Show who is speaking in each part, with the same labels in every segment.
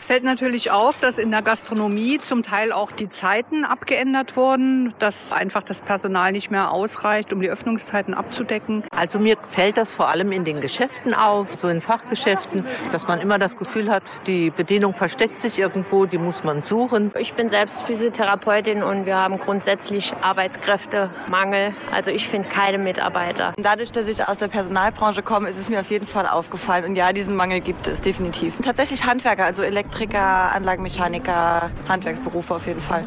Speaker 1: Es fällt natürlich auf, dass in der Gastronomie zum Teil auch die Zeiten abgeändert wurden, dass einfach das Personal nicht mehr ausreicht, um die Öffnungszeiten abzudecken.
Speaker 2: Also mir fällt das vor allem in den Geschäften auf, so in Fachgeschäften, dass man immer das Gefühl hat, die Bedienung versteckt sich irgendwo, die muss man suchen.
Speaker 3: Ich bin selbst Physiotherapeutin und wir haben grundsätzlich Arbeitskräftemangel. Also ich finde keine Mitarbeiter.
Speaker 4: Dadurch, dass ich aus der Personalbranche komme, ist es mir auf jeden Fall aufgefallen. Und ja, diesen Mangel gibt es definitiv. Tatsächlich Handwerker, also Elektriker, Anlagenmechaniker, Handwerksberufe auf jeden Fall.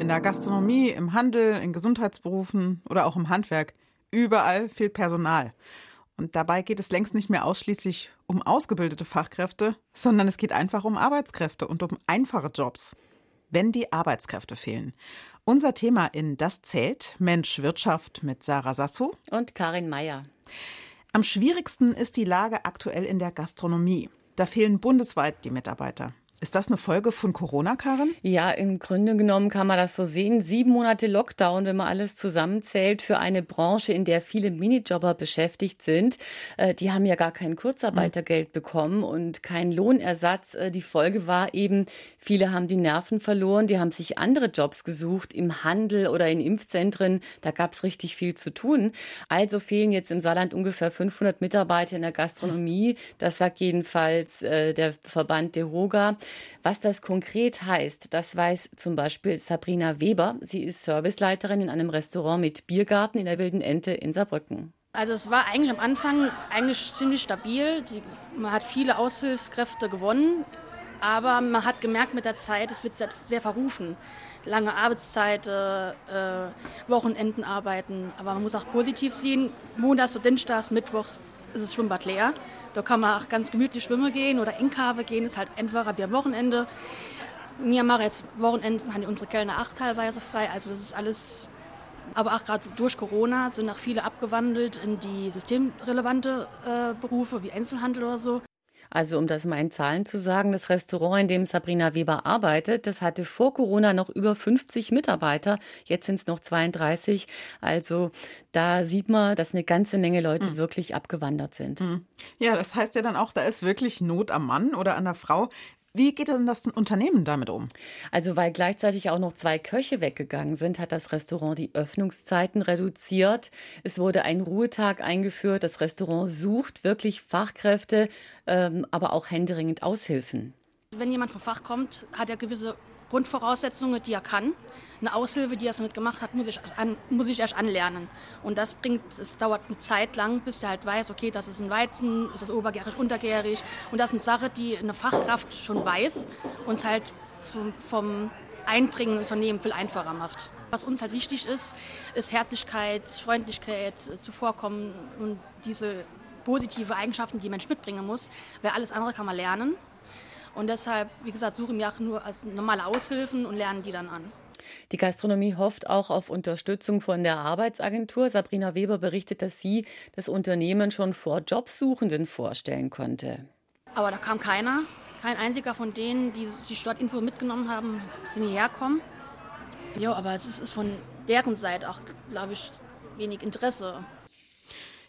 Speaker 5: In der Gastronomie, im Handel, in Gesundheitsberufen oder auch im Handwerk. Überall fehlt Personal. Und dabei geht es längst nicht mehr ausschließlich um ausgebildete Fachkräfte, sondern es geht einfach um Arbeitskräfte und um einfache Jobs. Wenn die Arbeitskräfte fehlen. Unser Thema in Das zählt Mensch Wirtschaft mit Sarah Sasso
Speaker 6: und Karin Meyer.
Speaker 5: Am schwierigsten ist die Lage aktuell in der Gastronomie. Da fehlen bundesweit die Mitarbeiter. Ist das eine Folge von Corona, Karen?
Speaker 6: Ja, im Grunde genommen kann man das so sehen. Sieben Monate Lockdown, wenn man alles zusammenzählt, für eine Branche, in der viele Minijobber beschäftigt sind. Äh, die haben ja gar kein Kurzarbeitergeld bekommen und keinen Lohnersatz. Äh, die Folge war eben, viele haben die Nerven verloren, die haben sich andere Jobs gesucht, im Handel oder in Impfzentren. Da gab es richtig viel zu tun. Also fehlen jetzt im Saarland ungefähr 500 Mitarbeiter in der Gastronomie. Das sagt jedenfalls äh, der Verband DeHoga. Was das konkret heißt, das weiß zum Beispiel Sabrina Weber. Sie ist Serviceleiterin in einem Restaurant mit Biergarten in der Wilden Ente in Saarbrücken.
Speaker 7: Also es war eigentlich am Anfang eigentlich ziemlich stabil. Die, man hat viele Aushilfskräfte gewonnen, aber man hat gemerkt mit der Zeit, es wird sehr, sehr verrufen. Lange Arbeitszeit, äh, Wochenenden arbeiten. Aber man muss auch positiv sehen, montags und dienstags, mittwochs ist das Schwimmbad leer. Da kann man auch ganz gemütlich schwimmen gehen oder in Kave gehen, ist halt einfacher wie am Wochenende. Wir machen jetzt Wochenenden, haben unsere Kellner acht teilweise frei, also das ist alles. Aber auch gerade durch Corona sind auch viele abgewandelt in die systemrelevante äh, Berufe wie Einzelhandel oder so.
Speaker 6: Also um das mal in Zahlen zu sagen, das Restaurant, in dem Sabrina Weber arbeitet, das hatte vor Corona noch über 50 Mitarbeiter, jetzt sind es noch 32. Also da sieht man, dass eine ganze Menge Leute mhm. wirklich abgewandert sind.
Speaker 5: Mhm. Ja, das heißt ja dann auch, da ist wirklich Not am Mann oder an der Frau. Wie geht denn das Unternehmen damit um?
Speaker 6: Also, weil gleichzeitig auch noch zwei Köche weggegangen sind, hat das Restaurant die Öffnungszeiten reduziert. Es wurde ein Ruhetag eingeführt. Das Restaurant sucht wirklich Fachkräfte, ähm, aber auch händeringend Aushilfen.
Speaker 7: Wenn jemand vom Fach kommt, hat er gewisse Grundvoraussetzungen, die er kann. Eine Aushilfe, die er so nicht gemacht hat, muss ich, an, muss ich erst anlernen. Und das bringt, es dauert eine Zeit lang, bis er halt weiß, okay, das ist ein Weizen, ist das obergärig, untergärig. Und das sind Sachen, die eine Fachkraft schon weiß und es halt zum, vom Einbringen ins Unternehmen viel einfacher macht. Was uns halt wichtig ist, ist Herzlichkeit, Freundlichkeit, äh, Zuvorkommen und diese positive Eigenschaften, die ein Mensch mitbringen muss. Weil alles andere kann man lernen. Und deshalb, wie gesagt, suchen wir auch nur als normale Aushilfen und lernen die dann an.
Speaker 6: Die Gastronomie hofft auch auf Unterstützung von der Arbeitsagentur. Sabrina Weber berichtet, dass sie das Unternehmen schon vor Jobsuchenden vorstellen konnte.
Speaker 7: Aber da kam keiner. Kein einziger von denen, die die Info mitgenommen haben, sind hierher kommen. Ja, aber es ist von deren Seite auch, glaube ich, wenig Interesse.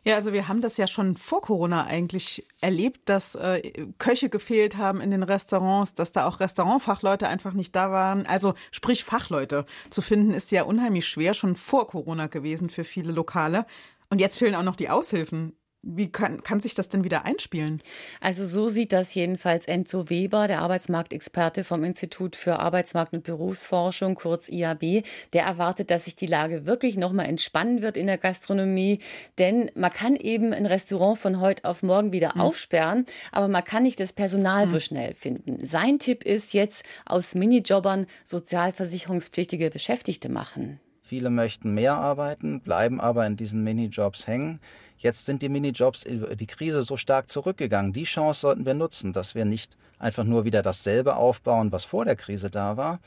Speaker 5: Ja, also wir haben das ja schon vor Corona eigentlich erlebt, dass äh, Köche gefehlt haben in den Restaurants, dass da auch Restaurantfachleute einfach nicht da waren. Also sprich Fachleute zu finden ist ja unheimlich schwer, schon vor Corona gewesen für viele Lokale. Und jetzt fehlen auch noch die Aushilfen. Wie kann, kann sich das denn wieder einspielen?
Speaker 6: Also so sieht das jedenfalls Enzo Weber, der Arbeitsmarktexperte vom Institut für Arbeitsmarkt- und Berufsforschung, kurz IAB. Der erwartet, dass sich die Lage wirklich nochmal entspannen wird in der Gastronomie. Denn man kann eben ein Restaurant von heute auf morgen wieder hm. aufsperren, aber man kann nicht das Personal hm. so schnell finden. Sein Tipp ist jetzt, aus Minijobbern sozialversicherungspflichtige Beschäftigte machen.
Speaker 8: Viele möchten mehr arbeiten, bleiben aber in diesen Minijobs hängen. Jetzt sind die Minijobs, die Krise so stark zurückgegangen. Die Chance sollten wir nutzen, dass wir nicht einfach nur wieder dasselbe aufbauen, was vor der Krise da war.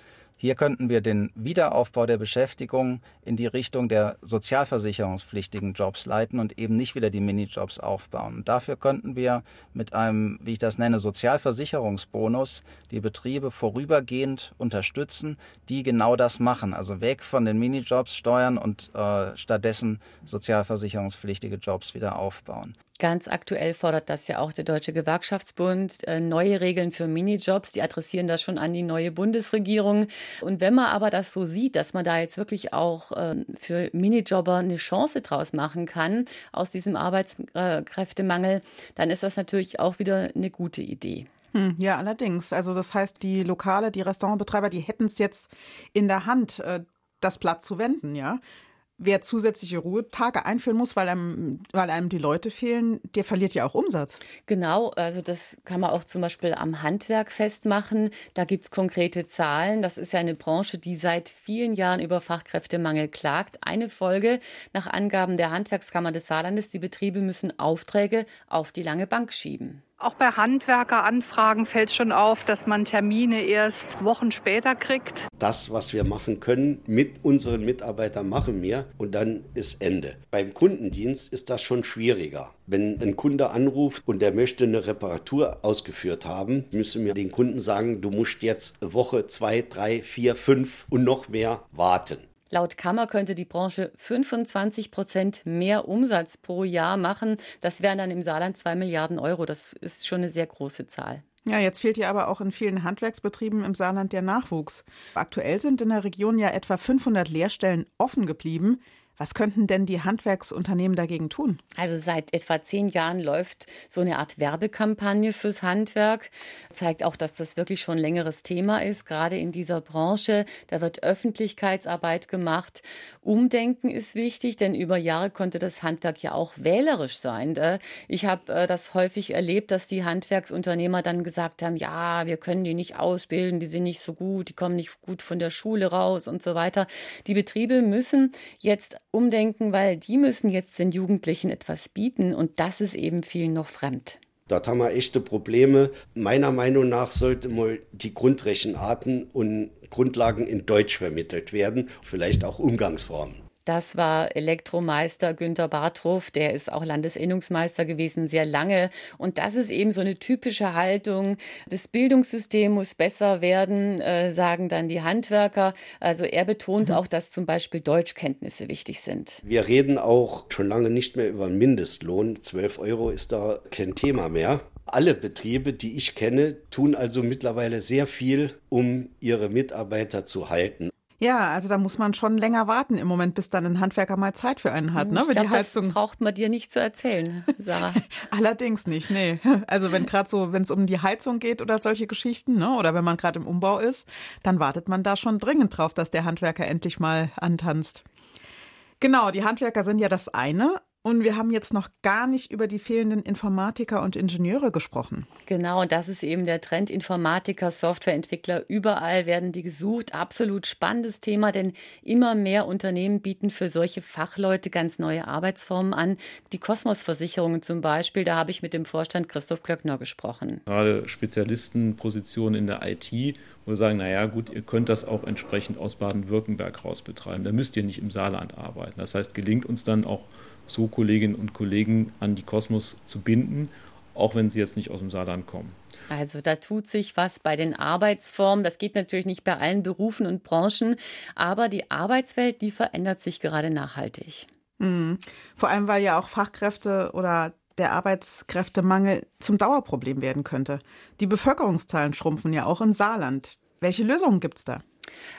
Speaker 8: Hier könnten wir den Wiederaufbau der Beschäftigung in die Richtung der sozialversicherungspflichtigen Jobs leiten und eben nicht wieder die Minijobs aufbauen. Und dafür könnten wir mit einem, wie ich das nenne, Sozialversicherungsbonus die Betriebe vorübergehend unterstützen, die genau das machen. Also weg von den Minijobs steuern und äh, stattdessen sozialversicherungspflichtige Jobs wieder aufbauen.
Speaker 6: Ganz aktuell fordert das ja auch der Deutsche Gewerkschaftsbund. Äh, neue Regeln für Minijobs, die adressieren das schon an die neue Bundesregierung. Und wenn man aber das so sieht, dass man da jetzt wirklich auch äh, für Minijobber eine Chance draus machen kann aus diesem Arbeitskräftemangel, dann ist das natürlich auch wieder eine gute Idee.
Speaker 5: Hm, ja, allerdings. Also das heißt, die Lokale, die Restaurantbetreiber, die hätten es jetzt in der Hand, äh, das Blatt zu wenden, ja wer zusätzliche Ruhetage einführen muss, weil einem, weil einem die Leute fehlen, der verliert ja auch Umsatz.
Speaker 6: Genau, also das kann man auch zum Beispiel am Handwerk festmachen. Da gibt es konkrete Zahlen. Das ist ja eine Branche, die seit vielen Jahren über Fachkräftemangel klagt. Eine Folge nach Angaben der Handwerkskammer des Saarlandes, die Betriebe müssen Aufträge auf die lange Bank schieben.
Speaker 1: Auch bei Handwerkeranfragen fällt schon auf, dass man Termine erst Wochen später kriegt.
Speaker 9: Das, was wir machen können, mit unseren Mitarbeitern machen wir und dann ist Ende. Beim Kundendienst ist das schon schwieriger. Wenn ein Kunde anruft und der möchte eine Reparatur ausgeführt haben, müssen wir den Kunden sagen, du musst jetzt Woche, zwei, drei, vier, fünf und noch mehr warten.
Speaker 6: Laut Kammer könnte die Branche 25 Prozent mehr Umsatz pro Jahr machen. Das wären dann im Saarland zwei Milliarden Euro. Das ist schon eine sehr große Zahl.
Speaker 5: Ja, jetzt fehlt ja aber auch in vielen Handwerksbetrieben im Saarland der Nachwuchs. Aktuell sind in der Region ja etwa 500 Lehrstellen offen geblieben. Was könnten denn die Handwerksunternehmen dagegen tun?
Speaker 6: Also seit etwa zehn Jahren läuft so eine Art Werbekampagne fürs Handwerk. Zeigt auch, dass das wirklich schon ein längeres Thema ist, gerade in dieser Branche. Da wird Öffentlichkeitsarbeit gemacht. Umdenken ist wichtig, denn über Jahre konnte das Handwerk ja auch wählerisch sein. Ich habe äh, das häufig erlebt, dass die Handwerksunternehmer dann gesagt haben, ja, wir können die nicht ausbilden, die sind nicht so gut, die kommen nicht gut von der Schule raus und so weiter. Die Betriebe müssen jetzt umdenken, weil die müssen jetzt den Jugendlichen etwas bieten und das ist eben vielen noch fremd.
Speaker 9: Dort haben wir echte Probleme. Meiner Meinung nach sollte mal die Grundrechenarten und Grundlagen in Deutsch vermittelt werden, vielleicht auch Umgangsformen.
Speaker 6: Das war Elektromeister Günter Bartroff, der ist auch Landesinnungsmeister gewesen, sehr lange. Und das ist eben so eine typische Haltung. Das Bildungssystem muss besser werden, äh, sagen dann die Handwerker. Also er betont mhm. auch, dass zum Beispiel Deutschkenntnisse wichtig sind.
Speaker 9: Wir reden auch schon lange nicht mehr über einen Mindestlohn. 12 Euro ist da kein Thema mehr. Alle Betriebe, die ich kenne, tun also mittlerweile sehr viel, um ihre Mitarbeiter zu halten.
Speaker 5: Ja, also da muss man schon länger warten im Moment, bis dann ein Handwerker mal Zeit für einen hat.
Speaker 6: Ne? Ich glaub, das braucht man dir nicht zu erzählen, Sarah.
Speaker 5: Allerdings nicht, nee. Also wenn gerade so, wenn es um die Heizung geht oder solche Geschichten, ne? oder wenn man gerade im Umbau ist, dann wartet man da schon dringend drauf, dass der Handwerker endlich mal antanzt. Genau, die Handwerker sind ja das eine, und wir haben jetzt noch gar nicht über die fehlenden Informatiker und Ingenieure gesprochen.
Speaker 6: Genau, und das ist eben der Trend. Informatiker, Softwareentwickler, überall werden die gesucht. Absolut spannendes Thema, denn immer mehr Unternehmen bieten für solche Fachleute ganz neue Arbeitsformen an. Die Kosmos-Versicherungen zum Beispiel, da habe ich mit dem Vorstand Christoph Klöckner gesprochen.
Speaker 10: Gerade Spezialistenpositionen in der IT, wo wir sagen, naja gut, ihr könnt das auch entsprechend aus Baden-Württemberg raus betreiben. Da müsst ihr nicht im Saarland arbeiten. Das heißt, gelingt uns dann auch so Kolleginnen und Kollegen an die Kosmos zu binden, auch wenn sie jetzt nicht aus dem Saarland kommen.
Speaker 6: Also da tut sich was bei den Arbeitsformen. Das geht natürlich nicht bei allen Berufen und Branchen, aber die Arbeitswelt, die verändert sich gerade nachhaltig.
Speaker 5: Mhm. Vor allem, weil ja auch Fachkräfte oder der Arbeitskräftemangel zum Dauerproblem werden könnte. Die Bevölkerungszahlen schrumpfen ja auch im Saarland. Welche Lösungen gibt es da?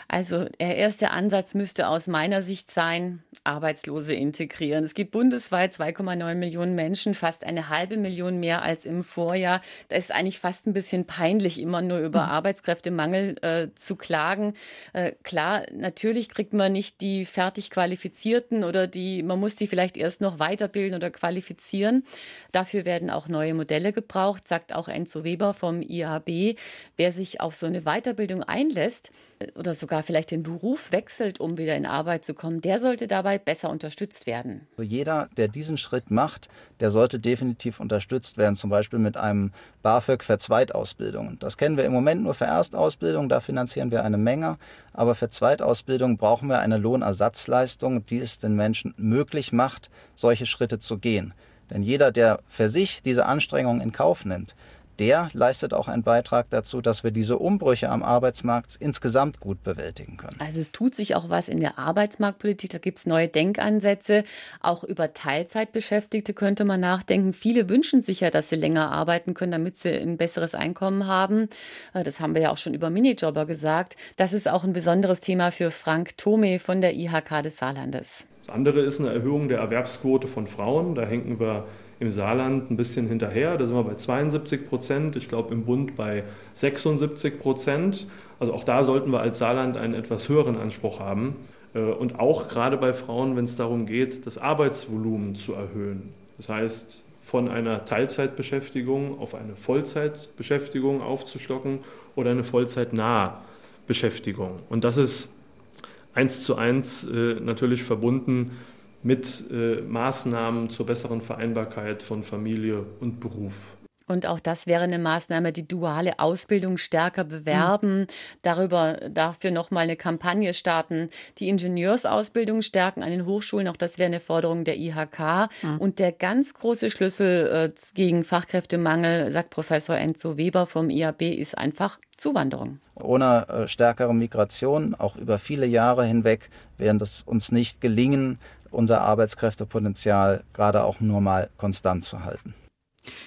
Speaker 6: Also der erste Ansatz müsste aus meiner Sicht sein, Arbeitslose integrieren. Es gibt bundesweit 2,9 Millionen Menschen, fast eine halbe Million mehr als im Vorjahr. Da ist eigentlich fast ein bisschen peinlich, immer nur über mhm. Arbeitskräftemangel äh, zu klagen. Äh, klar, natürlich kriegt man nicht die fertig qualifizierten oder die, man muss die vielleicht erst noch weiterbilden oder qualifizieren. Dafür werden auch neue Modelle gebraucht, sagt auch Enzo Weber vom IAB. Wer sich auf so eine Weiterbildung einlässt, oder sogar vielleicht den Beruf wechselt, um wieder in Arbeit zu kommen, der sollte dabei besser unterstützt werden.
Speaker 8: Also jeder, der diesen Schritt macht, der sollte definitiv unterstützt werden, zum Beispiel mit einem BAföG für Zweitausbildungen. Das kennen wir im Moment nur für Erstausbildung, da finanzieren wir eine Menge, aber für Zweitausbildung brauchen wir eine Lohnersatzleistung, die es den Menschen möglich macht, solche Schritte zu gehen. Denn jeder, der für sich diese Anstrengungen in Kauf nimmt, der leistet auch einen Beitrag dazu, dass wir diese Umbrüche am Arbeitsmarkt insgesamt gut bewältigen können.
Speaker 6: Also es tut sich auch was in der Arbeitsmarktpolitik, da gibt es neue Denkansätze. Auch über Teilzeitbeschäftigte könnte man nachdenken. Viele wünschen sich ja, dass sie länger arbeiten können, damit sie ein besseres Einkommen haben. Äh, das haben wir ja auch schon über Minijobber gesagt. Das ist auch ein besonderes Thema für Frank Thome von der IHK des Saarlandes.
Speaker 11: Das andere ist eine Erhöhung der Erwerbsquote von Frauen. Da hängen wir im Saarland ein bisschen hinterher. Da sind wir bei 72 Prozent, ich glaube im Bund bei 76 Prozent. Also auch da sollten wir als Saarland einen etwas höheren Anspruch haben. Äh, und auch gerade bei Frauen, wenn es darum geht, das Arbeitsvolumen zu erhöhen. Das heißt, von einer Teilzeitbeschäftigung auf eine Vollzeitbeschäftigung aufzustocken oder eine vollzeitnahe Beschäftigung. Und das ist eins zu eins äh, natürlich verbunden mit äh, Maßnahmen zur besseren Vereinbarkeit von Familie und Beruf.
Speaker 6: Und auch das wäre eine Maßnahme, die duale Ausbildung stärker bewerben, mhm. darüber dafür nochmal eine Kampagne starten, die Ingenieursausbildung stärken an den Hochschulen, auch das wäre eine Forderung der IHK. Mhm. Und der ganz große Schlüssel äh, gegen Fachkräftemangel, sagt Professor Enzo Weber vom IAB, ist einfach Zuwanderung.
Speaker 8: Ohne äh, stärkere Migration, auch über viele Jahre hinweg, werden es uns nicht gelingen, unser Arbeitskräftepotenzial gerade auch nur mal konstant zu halten.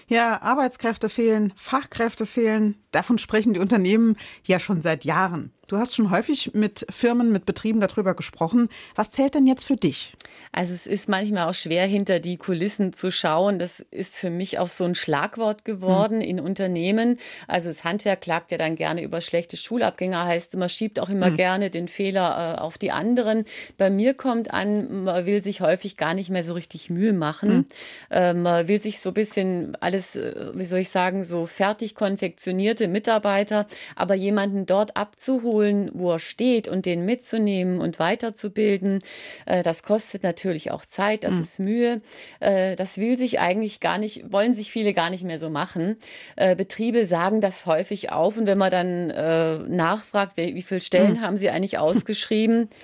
Speaker 5: Ja, Arbeitskräfte fehlen, Fachkräfte fehlen. Davon sprechen die Unternehmen ja schon seit Jahren. Du hast schon häufig mit Firmen, mit Betrieben darüber gesprochen. Was zählt denn jetzt für dich?
Speaker 6: Also es ist manchmal auch schwer, hinter die Kulissen zu schauen. Das ist für mich auch so ein Schlagwort geworden hm. in Unternehmen. Also das Handwerk klagt ja dann gerne über schlechte Schulabgänger, heißt, man schiebt auch immer hm. gerne den Fehler äh, auf die anderen. Bei mir kommt an, man will sich häufig gar nicht mehr so richtig Mühe machen. Hm. Äh, man will sich so ein bisschen alles, äh, wie soll ich sagen, so fertig konfektionierte Mitarbeiter, aber jemanden dort abzuholen, abzuholen, wo er steht und den mitzunehmen und weiterzubilden. Äh, das kostet natürlich auch Zeit, das mhm. ist Mühe. Äh, das will sich eigentlich gar nicht, wollen sich viele gar nicht mehr so machen. Äh, Betriebe sagen das häufig auf und wenn man dann nachfragt, wie, wie viele Stellen mhm. haben sie eigentlich ausgeschrieben,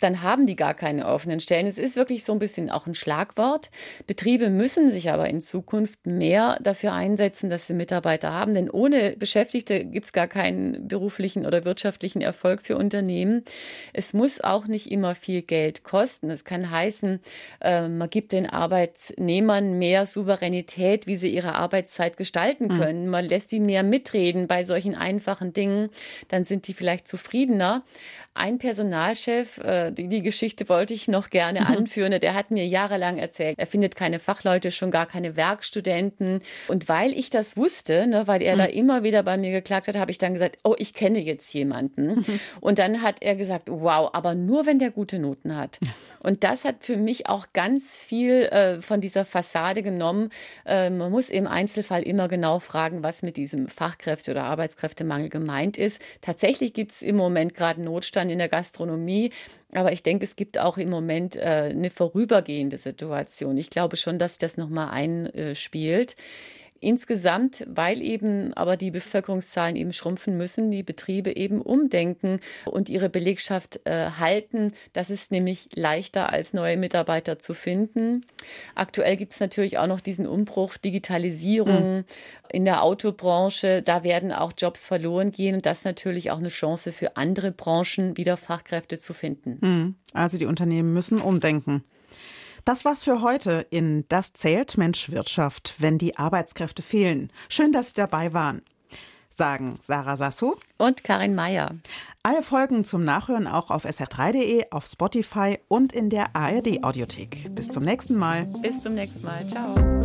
Speaker 6: dann haben die gar keine offenen Stellen. Es ist wirklich so ein bisschen auch ein Schlagwort. Betriebe müssen sich aber in Zukunft mehr dafür einsetzen, dass sie Mitarbeiter haben, denn ohne Beschäftigte gibt es gar keinen beruflichen oder wirtschaftlichen Erfolg für Unternehmen. Es muss auch nicht immer viel Geld kosten. Es kann heißen, äh, man gibt den Arbeitnehmern mehr Souveränität, wie sie ihre Arbeitszeit gestalten hm. können. Man lässt sie mehr mitreden bei solchen einfachen Dingen. Dann sind die vielleicht zufriedener. Ein Personalchef, äh, die, die Geschichte wollte ich noch gerne anführen, der hat mir jahrelang erzählt, er findet keine Fachleute, schon gar keine Werkstudenten. Und weil ich das wusste, ne, weil er mhm. da immer wieder bei mir geklagt hat, habe ich dann gesagt, oh, ich kenne jetzt jemanden. Mhm. Und dann hat er gesagt, wow, aber nur wenn der gute Noten hat. Und das hat für mich auch ganz viel äh, von dieser Fassade genommen. Äh, man muss im Einzelfall immer genau fragen, was mit diesem Fachkräfte- oder Arbeitskräftemangel gemeint ist. Tatsächlich gibt es im Moment gerade Notstand in der Gastronomie. Aber ich denke, es gibt auch im Moment äh, eine vorübergehende Situation. Ich glaube schon, dass sich das nochmal einspielt. Insgesamt, weil eben aber die Bevölkerungszahlen eben schrumpfen müssen, die Betriebe eben umdenken und ihre Belegschaft äh, halten. Das ist nämlich leichter als neue Mitarbeiter zu finden. Aktuell gibt es natürlich auch noch diesen Umbruch Digitalisierung mhm. in der Autobranche. Da werden auch Jobs verloren gehen und das natürlich auch eine Chance für andere Branchen, wieder Fachkräfte zu finden.
Speaker 5: Mhm. Also die Unternehmen müssen umdenken. Das war's für heute in Das zählt Mensch Wirtschaft, wenn die Arbeitskräfte fehlen. Schön, dass Sie dabei waren. Sagen Sarah Sassou
Speaker 6: und Karin Meyer.
Speaker 5: Alle Folgen zum Nachhören auch auf sr3.de, auf Spotify und in der ARD Audiothek. Bis zum nächsten Mal.
Speaker 6: Bis zum nächsten Mal. Ciao.